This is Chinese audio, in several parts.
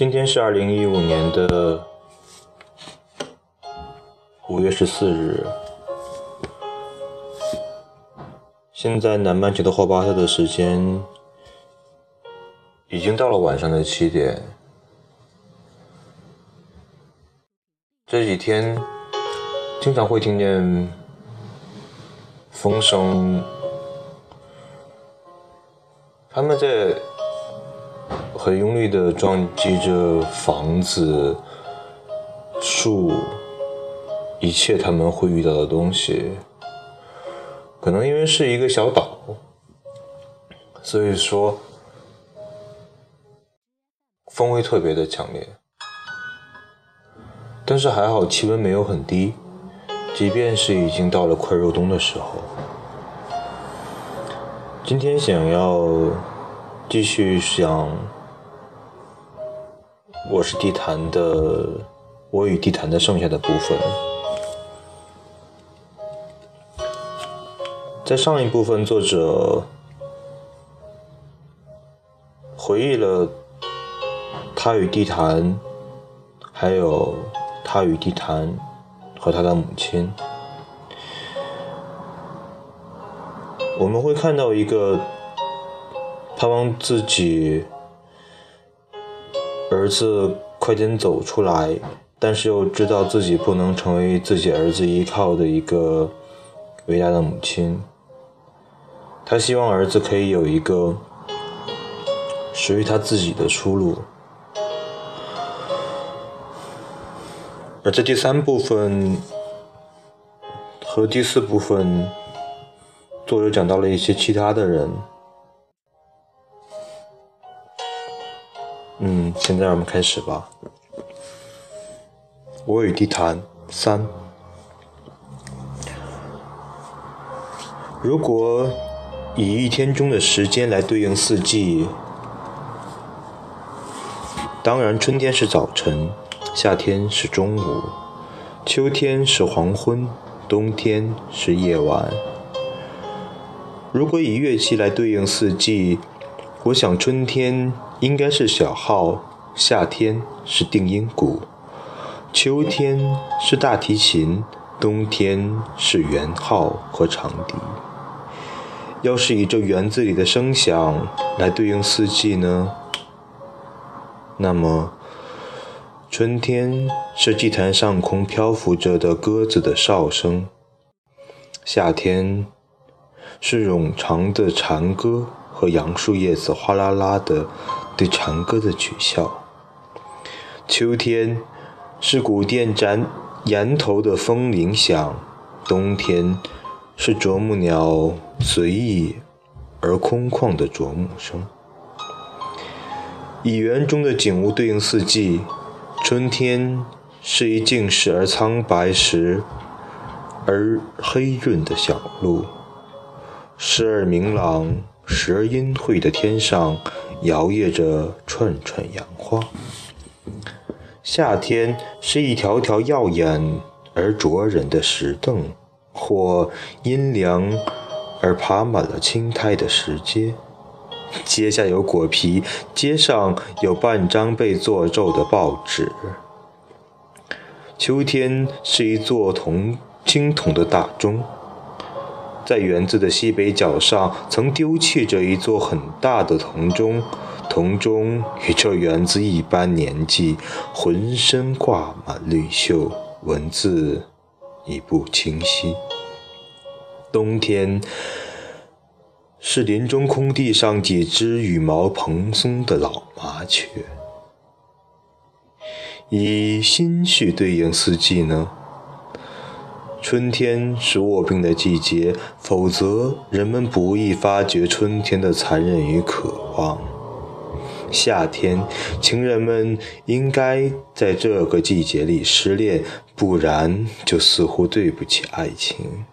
今天是二零一五年的五月十四日，现在南半球的霍巴特的时间已经到了晚上的七点。这几天经常会听见风声，他们在。很用力的撞击着房子、树，一切他们会遇到的东西。可能因为是一个小岛，所以说风味特别的强烈。但是还好气温没有很低，即便是已经到了快入冬的时候。今天想要继续想。我是地坛的，我与地坛的剩下的部分，在上一部分，作者回忆了他与地坛，还有他与地坛和他的母亲。我们会看到一个盼望自己。儿子快点走出来，但是又知道自己不能成为自己儿子依靠的一个伟大的母亲。他希望儿子可以有一个属于他自己的出路。而在第三部分和第四部分，作者讲到了一些其他的人。现在我们开始吧。我与地坛三。如果以一天中的时间来对应四季，当然春天是早晨，夏天是中午，秋天是黄昏，冬天是夜晚。如果以乐器来对应四季，我想春天。应该是小号，夏天是定音鼓，秋天是大提琴，冬天是圆号和长笛。要是以这园子里的声响来对应四季呢？那么，春天是祭坛上空漂浮着的鸽子的哨声，夏天是冗长的蝉歌和杨树叶子哗啦啦的。对长歌的取笑。秋天是古殿展檐头的风铃响，冬天是啄木鸟随意而空旷的啄木声。以园中的景物对应四季，春天是一静时而苍白时而黑润的小路，时而明朗，时而阴晦的天上。摇曳着串串杨花。夏天是一条条耀眼而灼人的石凳，或阴凉而爬满了青苔的石阶。阶下有果皮，阶上有半张被做皱的报纸。秋天是一座铜青铜的大钟。在园子的西北角上，曾丢弃着一座很大的铜钟，铜钟与这园子一般年纪，浑身挂满绿锈，文字已不清晰。冬天是林中空地上几只羽毛蓬松的老麻雀。以心绪对应四季呢？春天是卧病的季节，否则人们不易发觉春天的残忍与渴望。夏天，情人们应该在这个季节里失恋，不然就似乎对不起爱情。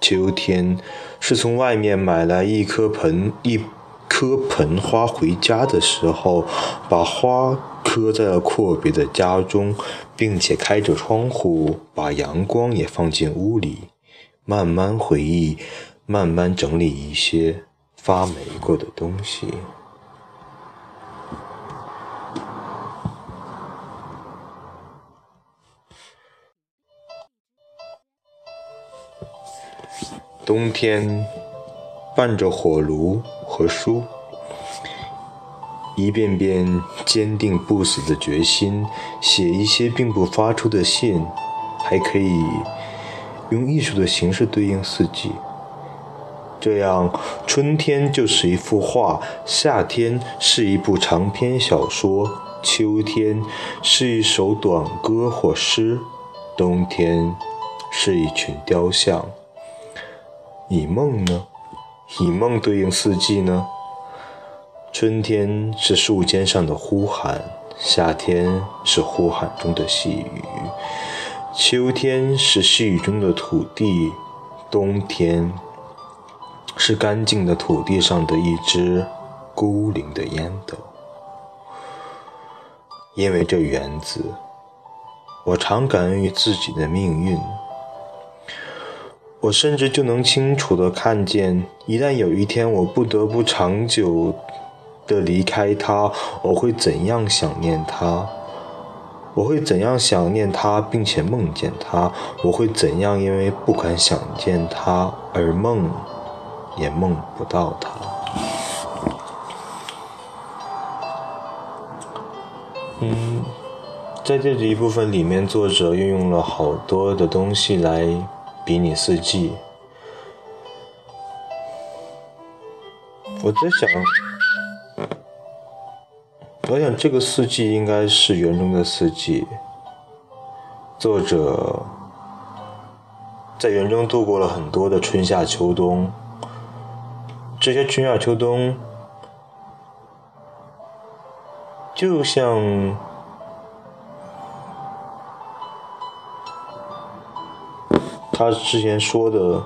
秋天，是从外面买来一颗盆一颗盆花回家的时候，把花。搁在了阔别的家中并且开着窗户把阳光也放进屋里慢慢回忆慢慢整理一些发霉过的东西。冬天伴着火炉和书。一遍遍坚定不死的决心，写一些并不发出的信，还可以用艺术的形式对应四季。这样，春天就是一幅画，夏天是一部长篇小说，秋天是一首短歌或诗，冬天是一群雕像。以梦呢？以梦对应四季呢？春天是树尖上的呼喊，夏天是呼喊中的细雨，秋天是细雨中的土地，冬天。是干净的土地上的一只孤零的烟斗，因为这园子，我常感恩于自己的命运。我甚至就能清楚地看见，一旦有一天我不得不长久的离开他，我会怎样想念他？我会怎样想念他，并且梦见他？我会怎样因为不敢想见他而梦？也梦不到他。嗯，在这一部分里面，作者运用了好多的东西来比拟四季。我在想，我想这个四季应该是园中的四季。作者在园中度过了很多的春夏秋冬。这些春夏秋冬，就像他之前说的，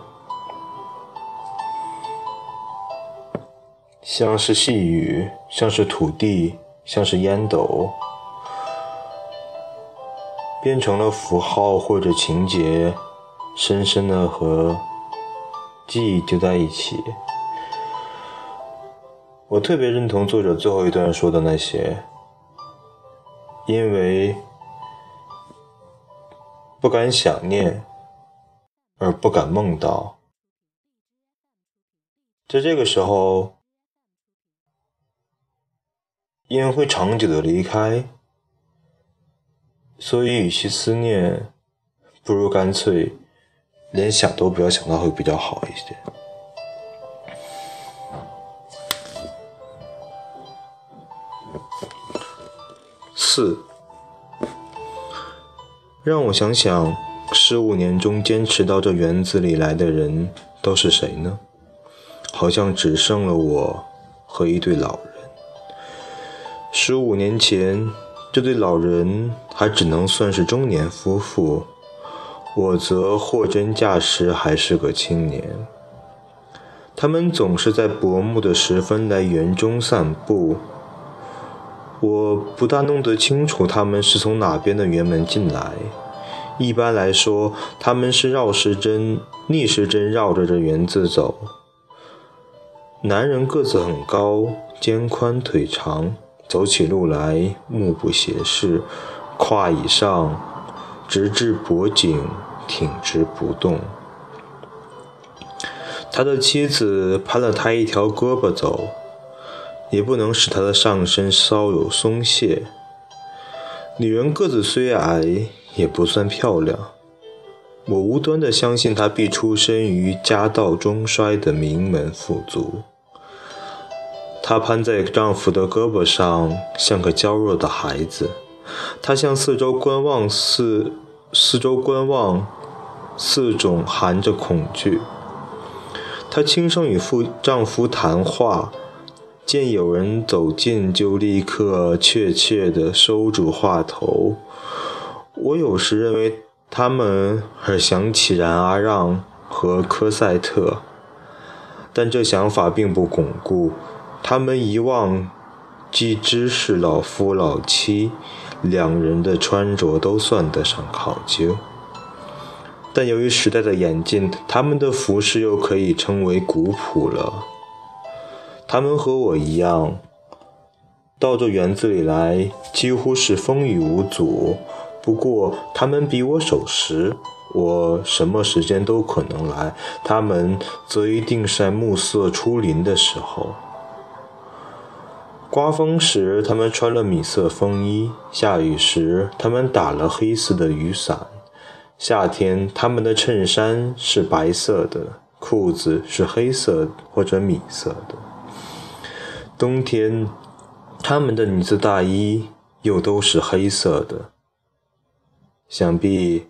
像是细雨，像是土地，像是烟斗，变成了符号或者情节，深深的和记忆丢在一起。我特别认同作者最后一段说的那些，因为不敢想念，而不敢梦到，在这个时候，因为会长久的离开，所以与其思念，不如干脆连想都不要想到，会比较好一些。四，让我想想，十五年中坚持到这园子里来的人都是谁呢？好像只剩了我和一对老人。十五年前，这对老人还只能算是中年夫妇，我则货真价实还是个青年。他们总是在薄暮的时分来园中散步。我不大弄得清楚他们是从哪边的园门进来。一般来说，他们是绕时针、逆时针绕着这园子走。男人个子很高，肩宽腿长，走起路来目不斜视，胯以上直至脖颈挺直不动。他的妻子攀了他一条胳膊走。也不能使他的上身稍有松懈。女人个子虽矮，也不算漂亮。我无端地相信她必出身于家道中衰的名门富族。她攀在丈夫的胳膊上，像个娇弱的孩子。她向四周观望，四四周观望，四种含着恐惧。她轻声与夫丈夫谈话。见有人走近，就立刻怯怯地收住话头。我有时认为他们而想起冉阿让和科赛特，但这想法并不巩固。他们遗忘，既知是老夫老妻，两人的穿着都算得上考究，但由于时代的演进，他们的服饰又可以称为古朴了。他们和我一样，到这园子里来几乎是风雨无阻。不过，他们比我守时，我什么时间都可能来，他们则一定是在暮色初临的时候。刮风时，他们穿了米色风衣；下雨时，他们打了黑色的雨伞。夏天，他们的衬衫是白色的，裤子是黑色或者米色的。冬天，他们的呢子大衣又都是黑色的。想必。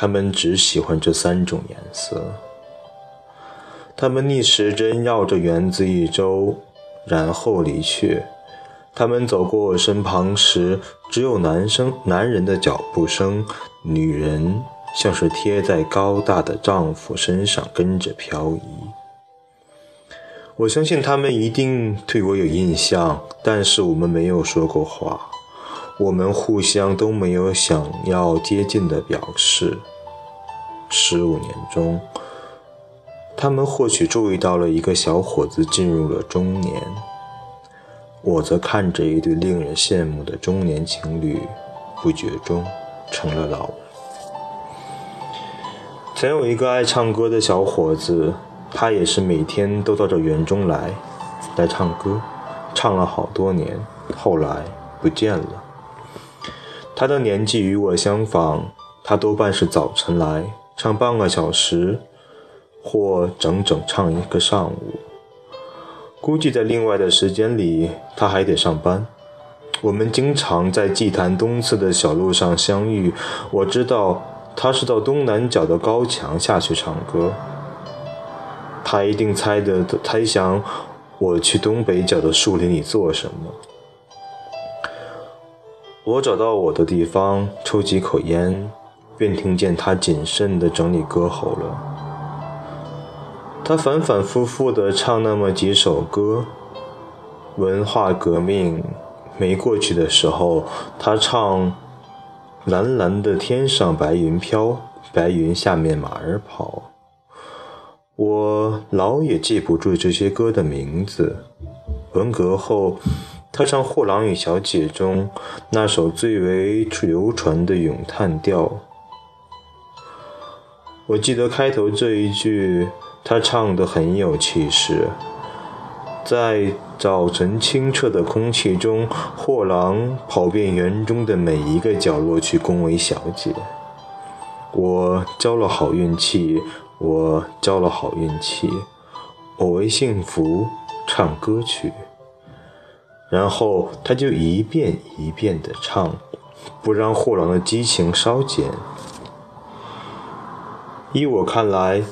他们只喜欢这三种颜色。他们逆时针绕着园子一周，然后离去。他们走过我身旁时，只有男生、男人的脚步声，女人像是贴在高大的丈夫身上跟着漂移。我相信他们一定对我有印象，但是我们没有说过话。我们互相都没有想要接近的表示。十五年中，他们或许注意到了一个小伙子进入了中年，我则看着一对令人羡慕的中年情侣，不觉中成了老人。曾有一个爱唱歌的小伙子，他也是每天都到这园中来，来唱歌，唱了好多年，后来不见了。他的年纪与我相仿，他多半是早晨来唱半个小时，或整整唱一个上午。估计在另外的时间里，他还得上班。我们经常在祭坛东侧的小路上相遇。我知道他是到东南角的高墙下去唱歌。他一定猜得猜想我去东北角的树林里做什么。我找到我的地方，抽几口烟，便听见他谨慎地整理歌喉了。他反反复复地唱那么几首歌。文化革命没过去的时候，他唱“蓝蓝的天上白云飘，白云下面马儿跑”。我老也记不住这些歌的名字。文革后。他唱《货郎与小姐》中那首最为流传的咏叹调。我记得开头这一句，他唱得很有气势。在早晨清澈的空气中，货郎跑遍园中的每一个角落去恭维小姐。我交了好运气，我交了好运气，我为幸福唱歌曲。然后他就一遍一遍地唱，不让货郎的激情稍减。依我看来，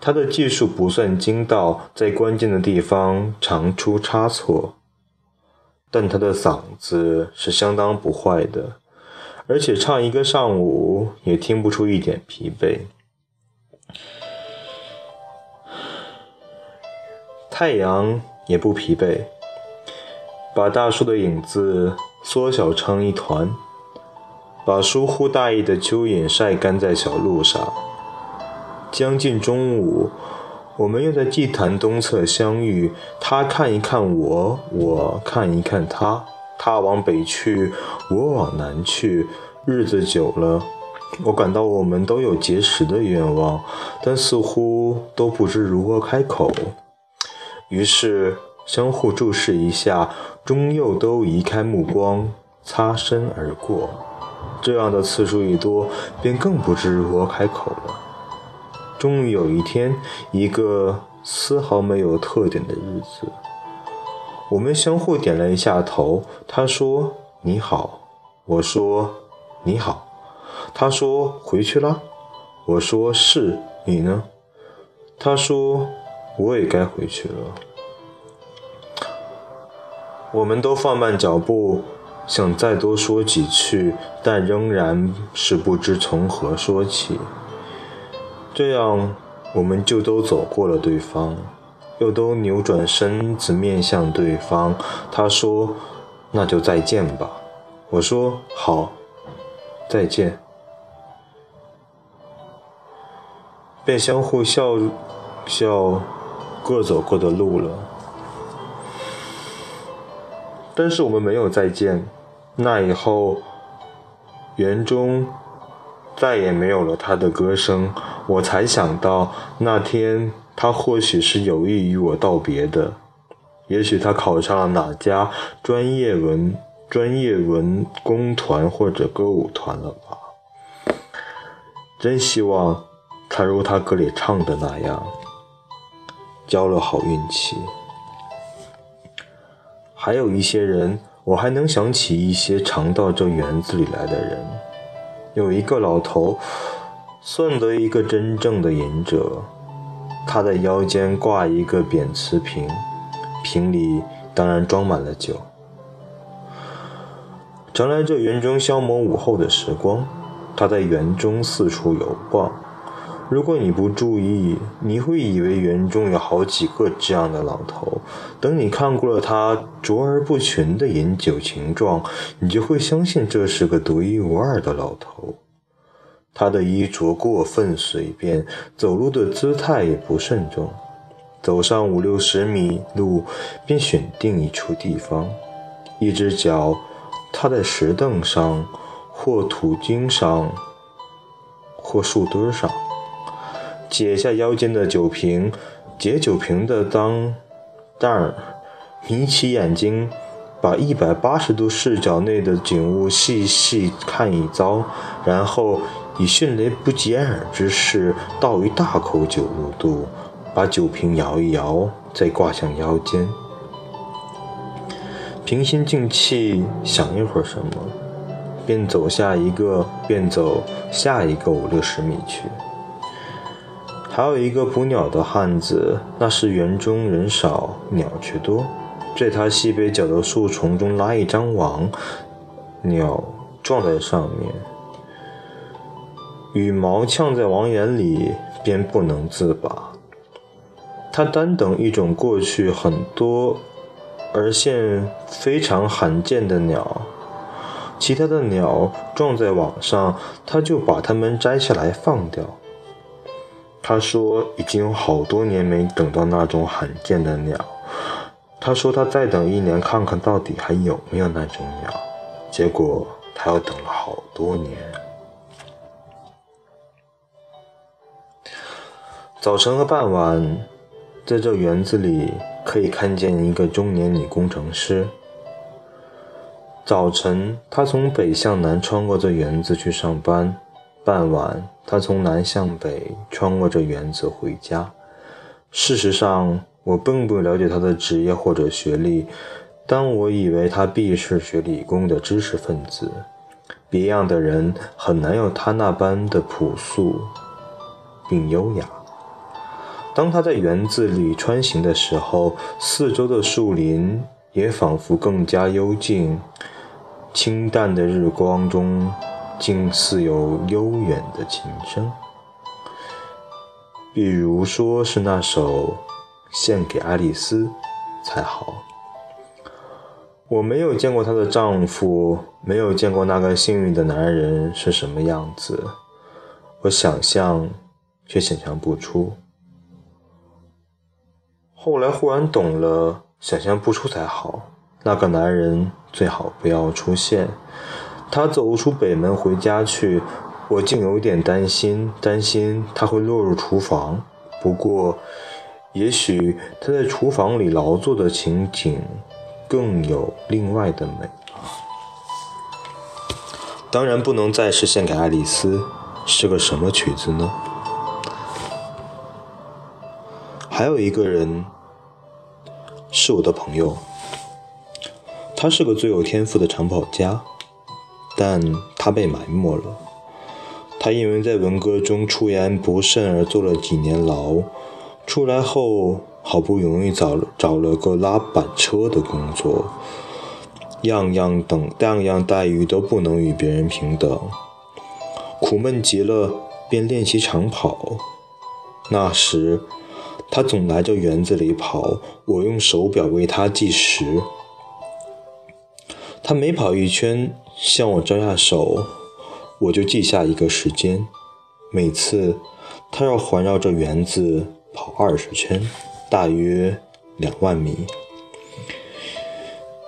他的技术不算精到，在关键的地方常出差错，但他的嗓子是相当不坏的，而且唱一个上午也听不出一点疲惫。太阳也不疲惫。把大树的影子缩小成一团，把疏忽大意的蚯蚓晒干在小路上。将近中午，我们又在祭坛东侧相遇。他看一看我，我看一看他。他往北去，我往南去。日子久了，我感到我们都有结识的愿望，但似乎都不知如何开口。于是。相互注视一下，终又都移开目光，擦身而过。这样的次数一多，便更不知如何开口了。终于有一天，一个丝毫没有特点的日子，我们相互点了一下头。他说：“你好。”我说：“你好。”他说：“回去了。”我说：“是。”你呢？他说：“我也该回去了。”我们都放慢脚步，想再多说几句，但仍然是不知从何说起。这样，我们就都走过了对方，又都扭转身子面向对方。他说：“那就再见吧。”我说：“好，再见。”便相互笑笑，各走各的路了。但是我们没有再见。那以后，园中再也没有了他的歌声，我才想到那天他或许是有意与我道别的。也许他考上了哪家专业文专业文工团或者歌舞团了吧？真希望他如他歌里唱的那样，交了好运气。还有一些人，我还能想起一些常到这园子里来的人。有一个老头，算得一个真正的隐者，他在腰间挂一个扁瓷瓶。瓶里当然装满了酒。常来这园中消磨午后的时光，他在园中四处游逛。如果你不注意，你会以为园中有好几个这样的老头。等你看过了他卓而不群的饮酒情状，你就会相信这是个独一无二的老头。他的衣着过分随便，走路的姿态也不慎重。走上五六十米路，便选定一处地方，一只脚踏在石凳上，或土茎上，或树墩上，解下腰间的酒瓶，解酒瓶的当袋儿，眯起眼睛，把一百八十度视角内的景物细细看一遭，然后以迅雷不及掩耳之势倒一大口酒入肚。把酒瓶摇一摇，再挂向腰间，平心静气想一会儿什么，便走下一个，便走下一个五六十米去。还有一个捕鸟的汉子，那是园中人少，鸟却多，在他西北角的树丛中拉一张网，鸟撞在上面，羽毛呛在网眼里，便不能自拔。他单等一种过去很多而现非常罕见的鸟，其他的鸟撞在网上，他就把它们摘下来放掉。他说已经有好多年没等到那种罕见的鸟。他说他再等一年看看到底还有没有那种鸟。结果他又等了好多年。早晨和傍晚。在这园子里，可以看见一个中年女工程师。早晨，她从北向南穿过这园子去上班；傍晚，他从南向北穿过这园子回家。事实上，我并不了解他的职业或者学历，但我以为他必是学理工的知识分子。别样的人很难有他那般的朴素并优雅。当他在园子里穿行的时候，四周的树林也仿佛更加幽静。清淡的日光中，竟似有悠远的琴声。比如说是那首《献给爱丽丝》才好。我没有见过她的丈夫，没有见过那个幸运的男人是什么样子。我想象，却想象不出。后来忽然懂了，想象不出才好。那个男人最好不要出现。他走出北门回家去，我竟有点担心，担心他会落入厨房。不过，也许他在厨房里劳作的情景，更有另外的美。当然不能再是献给爱丽丝，是个什么曲子呢？还有一个人是我的朋友，他是个最有天赋的长跑家，但他被埋没了。他因为在文革中出言不慎而坐了几年牢，出来后好不容易找了找了个拉板车的工作，样样等样样待遇都不能与别人平等，苦闷极了，便练习长跑。那时。他总来这园子里跑，我用手表为他计时。他每跑一圈，向我招下手，我就记下一个时间。每次他要环绕着园子跑二十圈，大约两万米。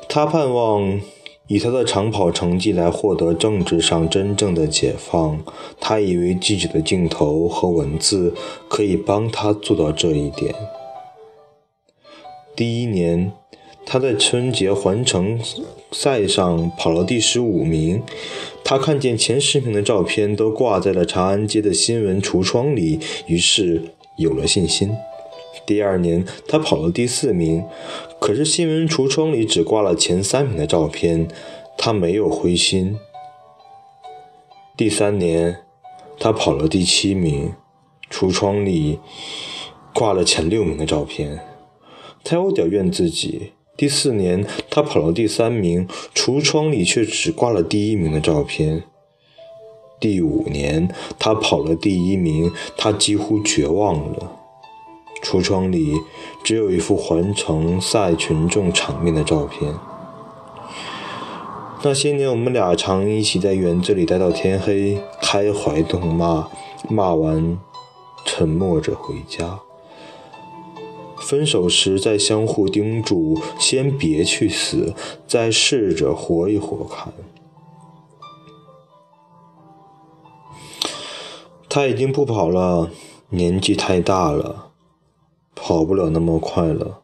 他盼望以他的长跑成绩来获得政治上真正的解放。他以为记者的镜头和文字可以帮他做到这一点。第一年，他在春节环城赛上跑了第十五名。他看见前十名的照片都挂在了长安街的新闻橱窗里，于是有了信心。第二年，他跑了第四名，可是新闻橱窗里只挂了前三名的照片，他没有灰心。第三年，他跑了第七名，橱窗里挂了前六名的照片，他有点怨自己。第四年，他跑了第三名，橱窗里却只挂了第一名的照片。第五年，他跑了第一名，他几乎绝望了。橱窗里只有一幅环城赛群众场面的照片。那些年，我们俩常一起在园子里待到天黑，开怀痛骂，骂完沉默着回家。分手时再相互叮嘱，先别去死，再试着活一活看。他已经不跑了，年纪太大了，跑不了那么快了。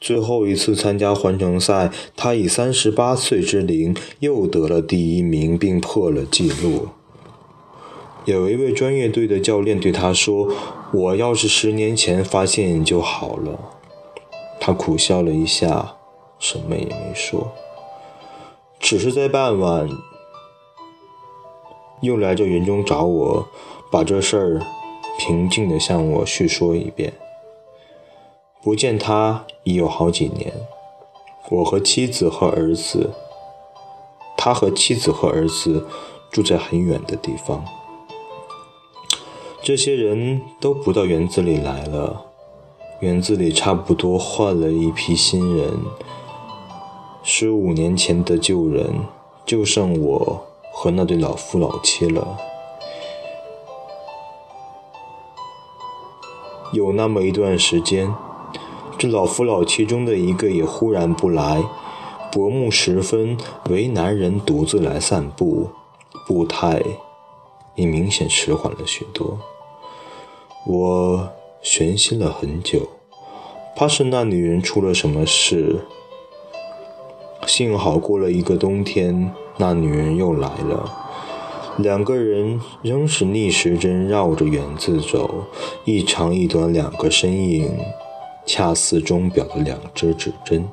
最后一次参加环城赛，他以三十八岁之龄又得了第一名，并破了纪录。有一位专业队的教练对他说：“我要是十年前发现就好了。”他苦笑了一下，什么也没说，只是在傍晚又来这园中找我，把这事儿平静地向我叙说一遍。不见他已有好几年，我和妻子和儿子，他和妻子和儿子住在很远的地方。这些人都不到园子里来了，园子里差不多换了一批新人。十五年前的旧人，就剩我和那对老夫老妻了。有那么一段时间，这老夫老妻中的一个也忽然不来，薄暮时分，为男人独自来散步，步态也明显迟缓了许多。我悬心了很久，怕是那女人出了什么事。幸好过了一个冬天，那女人又来了。两个人仍是逆时针绕着园子走，一长一短两个身影，恰似钟表的两只指针。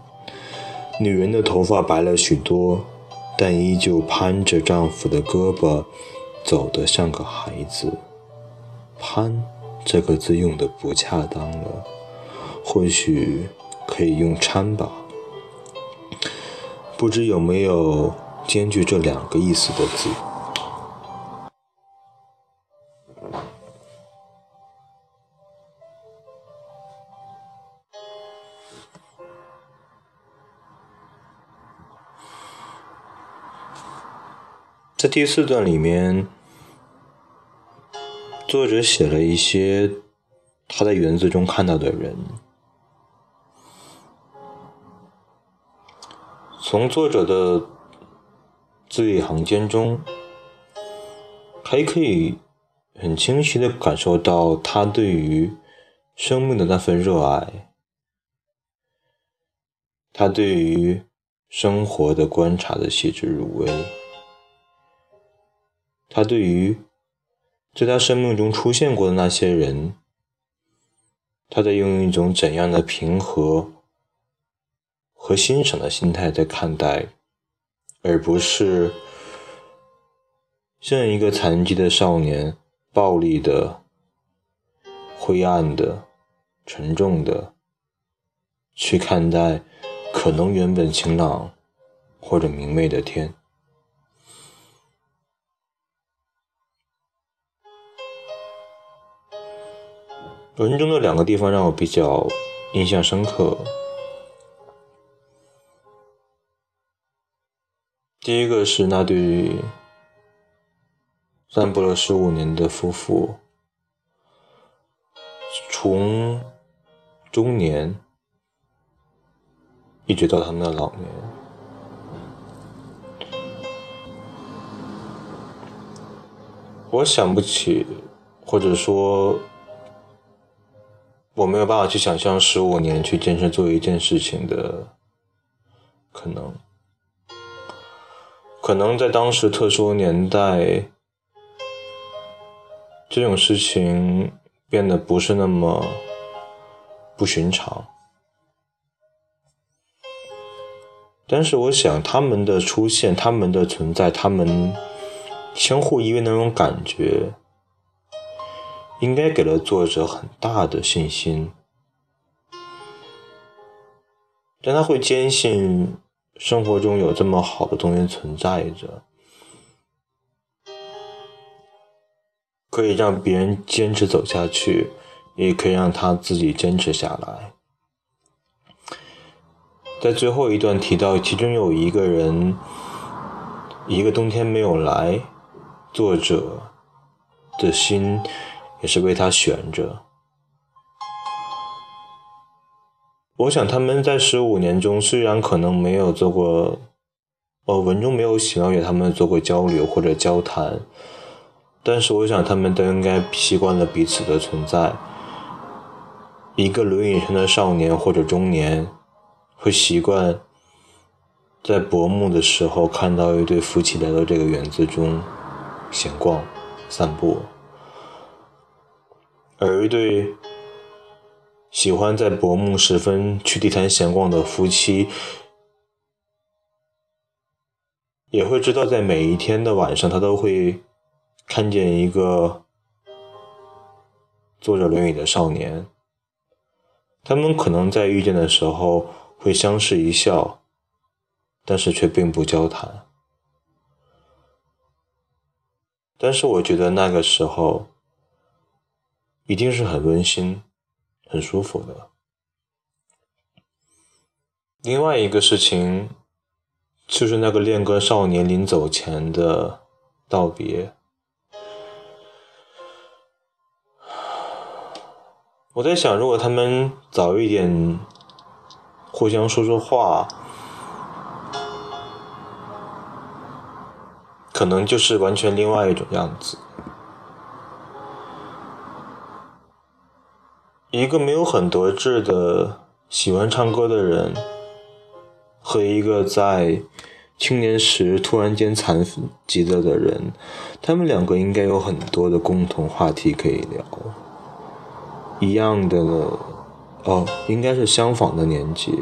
女人的头发白了许多，但依旧攀着丈夫的胳膊，走得像个孩子。攀。这个字用的不恰当了，或许可以用搀吧。不知有没有兼具这两个意思的字？在第四段里面。作者写了一些他在园子中看到的人。从作者的字里行间中，还可以很清晰的感受到他对于生命的那份热爱，他对于生活的观察的细致入微，他对于。在他生命中出现过的那些人，他在用一种怎样的平和和欣赏的心态在看待，而不是像一个残疾的少年，暴力的、灰暗的、沉重的去看待可能原本晴朗或者明媚的天。文中的两个地方让我比较印象深刻。第一个是那对散步了十五年的夫妇从中年一直到他们的老年。我想不起或者说我没有办法去想象十五年去坚持做一件事情的可能。可能在当时特殊年代，这种事情变得不是那么不寻常。但是我想，他们的出现，他们的存在，他们相互依偎那种感觉，应该给了作者很大的信心，但他会坚信生活中有这么好的东西存在着，可以让别人坚持走下去，也可以让他自己坚持下来。在最后一段提到，其中有一个人，一个冬天没有来，作者的心也是为他悬着。我想他们在十五年中，虽然可能没有做过，呃，文中没有写到与他们做过交流或者交谈，但是我想他们都应该习惯了彼此的存在。一个轮椅上的少年或者中年。会习惯在薄暮的时候看到一对夫妻来到这个园子中闲逛、散步，而一对喜欢在薄暮时分去地坛闲逛的夫妻，也会知道在每一天的晚上，他都会看见一个坐着轮椅的少年。他们可能在遇见的时候。会相视一笑，但是却并不交谈。但是我觉得那个时候一定是很温馨、很舒服的。另外一个事情就是那个恋歌少年临走前的道别。我在想，如果他们早一点。互相说说话，可能就是完全另外一种样子。一个没有很得志的喜欢唱歌的人，和一个在青年时突然间残疾了的人，他们两个应该有很多的共同话题可以聊。一样的。哦，应该是相仿的年纪。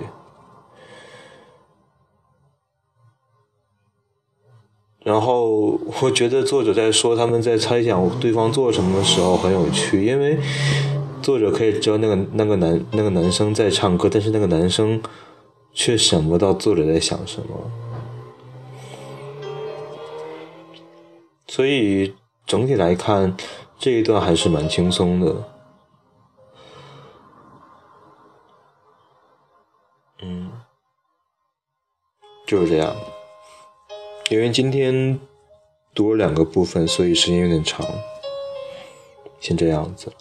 然后我觉得作者在说他们在猜想对方做什么的时候很有趣，因为作者可以知道那个那个男那个男生在唱歌，但是那个男生却想不到作者在想什么。所以整体来看，这一段还是蛮轻松的。嗯，就是这样。因为今天读了两个部分，所以时间有点长。先这样子。